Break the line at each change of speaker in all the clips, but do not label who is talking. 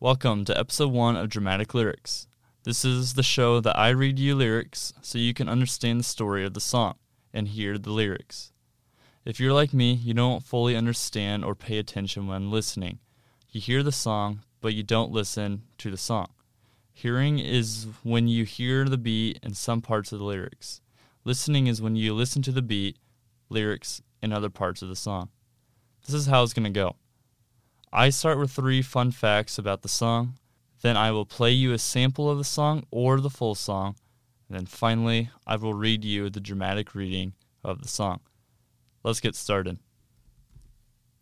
Welcome to episode one of Dramatic Lyrics. This is the show that I read you lyrics so you can understand the story of the song and hear the lyrics. If you're like me, you don't fully understand or pay attention when listening. You hear the song, but you don't listen to the song. Hearing is when you hear the beat and some parts of the lyrics. Listening is when you listen to the beat, lyrics, and other parts of the song. This is how it's going to go. I start with three fun facts about the song, then I will play you a sample of the song or the full song, and then finally I will read you the dramatic reading of the song. Let's get started.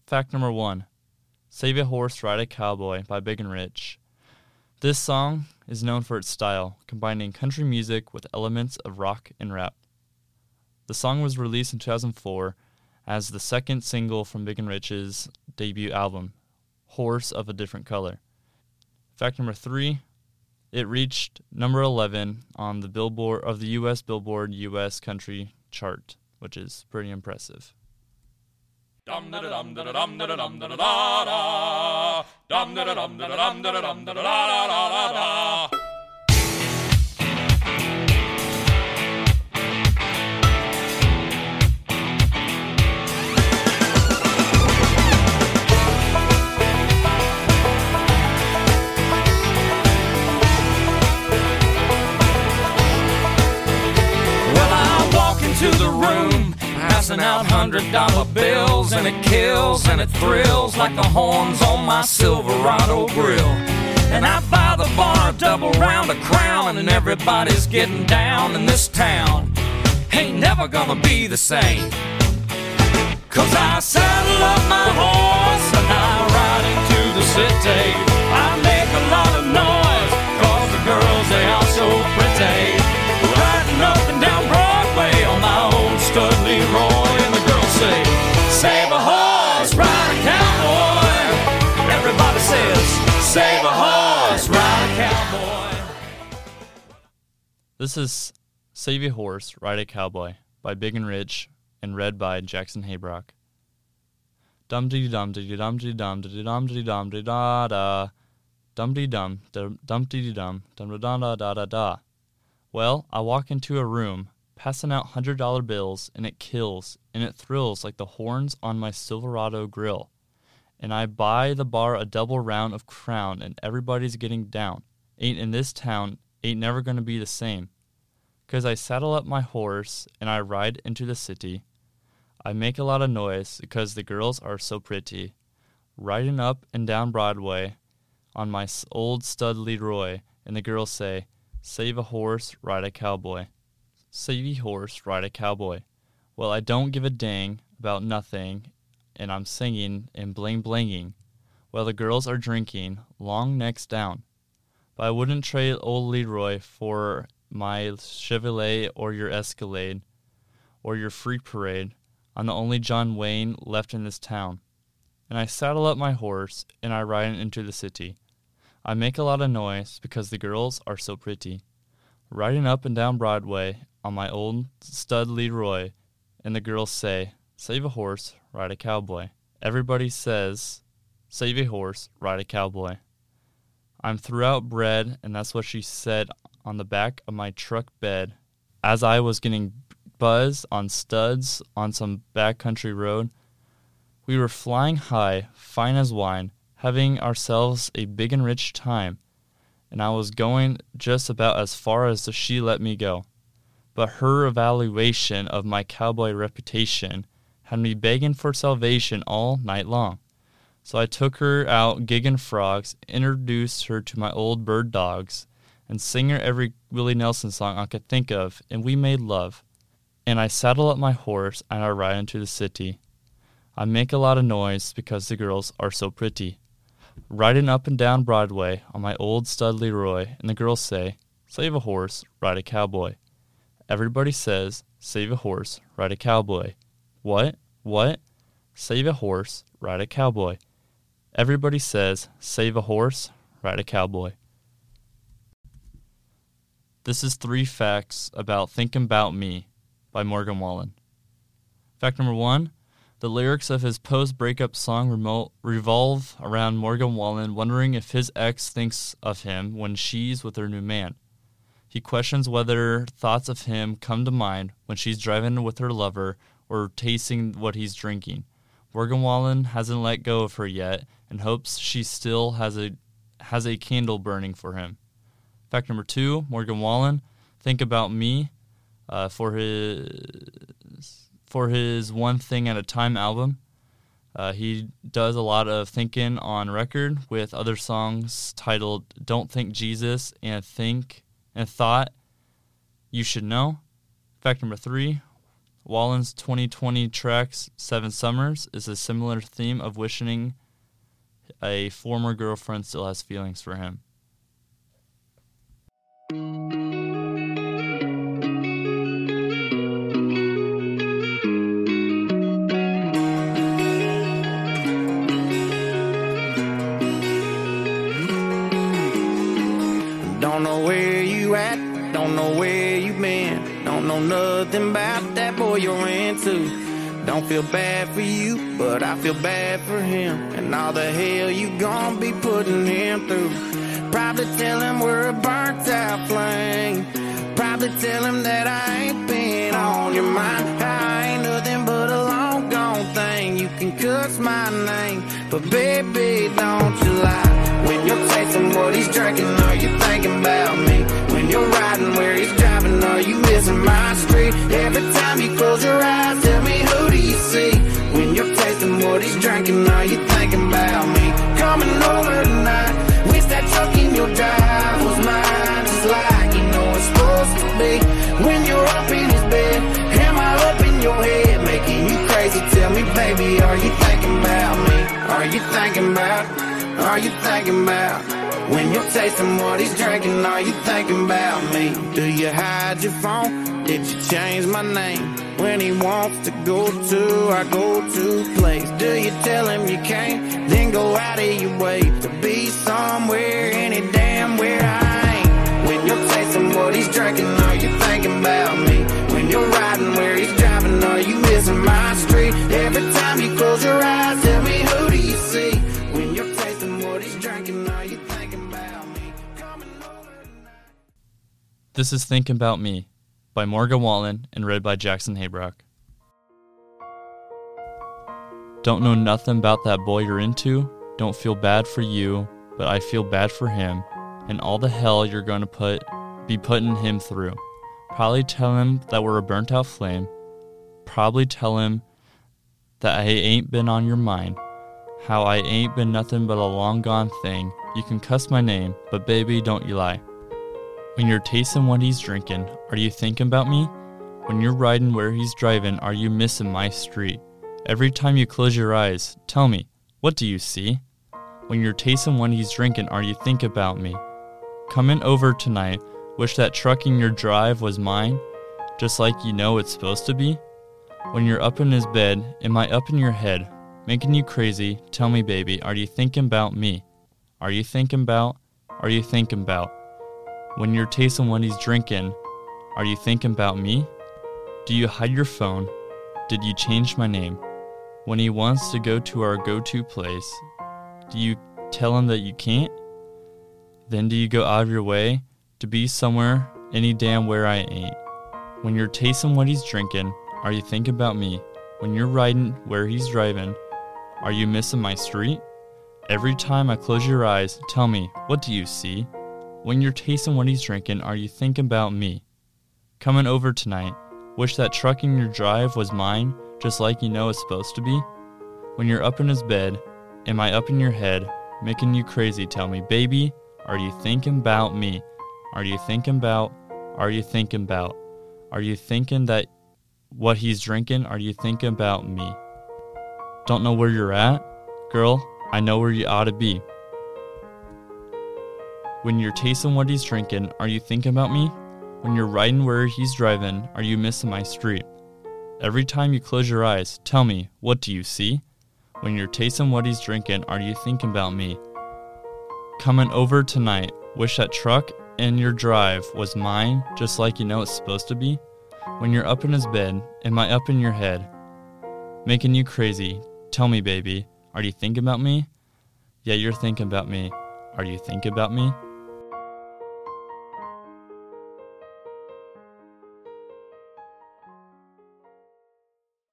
Fact number one Save a Horse, Ride a Cowboy by Big and Rich. This song is known for its style, combining country music with elements of rock and rap. The song was released in 2004 as the second single from Big and Rich's debut album, Horse of a Different Color. Fact number three, it reached number 11 on the Billboard of the U.S. Billboard U.S. Country chart, which is pretty impressive. Da the room,
passing out hundred dollar bills, and it kills and it thrills like the horns on my Silverado grill. And I buy the bar double round a crown, and everybody's getting down in this town. Ain't never gonna be the same. Cause I saddle up my horse and I ride into the city.
This is Save a Horse, Ride a Cowboy by Big and Rich and read by Jackson Haybrock. Dum dee dum dee dum dee dum dee dum dee dum dee da da. Dum dee dum dum dee dum dum da da da da da. Well, I walk into a room passing out hundred dollar bills and it kills and it thrills like the horns on my Silverado grill and I buy the bar a double round of crown, and everybody's getting down. Ain't in this town, ain't never gonna be the same. 'Cause I saddle up my horse and I ride into the city. I make a lot of noise because the girls are so pretty. Riding up and down Broadway on my old stud Leroy, and the girls say, Save a horse, ride a cowboy. Save a horse, ride a cowboy. Well, I don't give a dang about nothing, and I'm singing and bling blinging while the girls are drinking, long necks down. But I wouldn't trade old Leroy for my Chevrolet or your Escalade or your Freak Parade. I'm the only John Wayne left in this town. And I saddle up my horse and I ride into the city. I make a lot of noise because the girls are so pretty. Riding up and down Broadway on my old stud Leroy, and the girls say, Save a horse, ride a cowboy. Everybody says, save a horse, ride a cowboy. I'm throughout bred, and that's what she said on the back of my truck bed as I was getting buzzed on studs on some backcountry road. We were flying high, fine as wine, having ourselves a big and rich time, and I was going just about as far as she let me go. But her evaluation of my cowboy reputation had me begging for salvation all night long. So I took her out gigging frogs, introduced her to my old bird dogs, and sang her every Willie Nelson song I could think of, and we made love. And I saddle up my horse and I ride into the city. I make a lot of noise because the girls are so pretty. Riding up and down Broadway on my old stud Leroy, and the girls say, Save a horse, ride a cowboy. Everybody says, Save a horse, ride a cowboy. What? What? Save a horse, ride a cowboy. Everybody says, save a horse, ride a cowboy. This is three facts about Thinking About Me by Morgan Wallen. Fact number one The lyrics of his post breakup song revolve around Morgan Wallen wondering if his ex thinks of him when she's with her new man. He questions whether thoughts of him come to mind when she's driving with her lover or tasting what he's drinking. Morgan Wallen hasn't let go of her yet and hopes she still has a has a candle burning for him. Fact number two: Morgan Wallen, think about me, uh, for his for his One Thing at a Time album. Uh, he does a lot of thinking on record with other songs titled Don't Think Jesus and Think and Thought You Should Know. Fact number three Wallen's 2020 tracks Seven Summers is a similar theme of wishing a former girlfriend still has feelings for him.
Don't know where you been. Don't know nothing about that boy you're into. Don't feel bad for you, but I feel bad for him. And all the hell you gon' be putting him through. Probably tell him we're a burnt out flame. Probably tell him that I ain't been on your mind. I ain't nothing but a long gone thing. You can cuss my name, but baby, don't you lie. When you're tasting what he's drinking, are you thinking about me? Riding where he's driving, are you missing my street? Every time you close your eyes, tell me who do you see? When you're tasting what he's drinking, are you thinking about me? Coming over tonight, wish that truck in your drive was mine, just like you know it's supposed to be. When you're up in his bed, am I up in your head, making you crazy? Tell me, baby, are you thinking about me? Are you thinking about? Are you thinking about when you're tasting what he's drinking? Are you thinking about me? Do you hide your phone? Did you change my name? When he wants to go to our go-to place, do you tell him you can't? Then go out of your way to be somewhere, any damn where I
This is Think About Me by Morgan Wallen and read by Jackson Haybrock. Don't know nothing about that boy you're into. Don't feel bad for you, but I feel bad for him and all the hell you're going to put be putting him through. Probably tell him that we're a burnt out flame. Probably tell him that I ain't been on your mind. How I ain't been nothing but a long gone thing. You can cuss my name, but baby, don't you lie. When you're tasting what he's drinking, are you thinking about me? When you're riding where he's driving, are you missing my street? Every time you close your eyes, tell me, what do you see? When you're tasting what he's drinking, are you thinking about me? Coming over tonight, wish that truck in your drive was mine, just like you know it's supposed to be? When you're up in his bed, am I up in your head, making you crazy? Tell me, baby, are you thinking about me? Are you thinking about? Are you thinking about? When you're tasting what he's drinking, are you thinking about me? Do you hide your phone? Did you change my name? When he wants to go to our go to place, do you tell him that you can't? Then do you go out of your way to be somewhere any damn where I ain't? When you're tasting what he's drinking, are you thinking about me? When you're riding where he's driving, are you missing my street? Every time I close your eyes, tell me, what do you see? When you're tasting what he's drinking, are you thinking about me? Coming over tonight, wish that truck in your drive was mine, just like you know it's supposed to be? When you're up in his bed, am I up in your head, making you crazy? Tell me, baby, are you thinking about me? Are you thinking about, are you thinking about, are you thinking that what he's drinking, are you thinking about me? Don't know where you're at? Girl, I know where you ought to be. When you're tasting what he's drinking, are you thinking about me? When you're riding where he's driving, are you missing my street? Every time you close your eyes, tell me, what do you see? When you're tasting what he's drinking, are you thinking about me? Coming over tonight, wish that truck in your drive was mine, just like you know it's supposed to be? When you're up in his bed, am I up in your head? Making you crazy. Tell me, baby, are you thinking about me? Yeah, you're thinking about me. Are you thinking about me?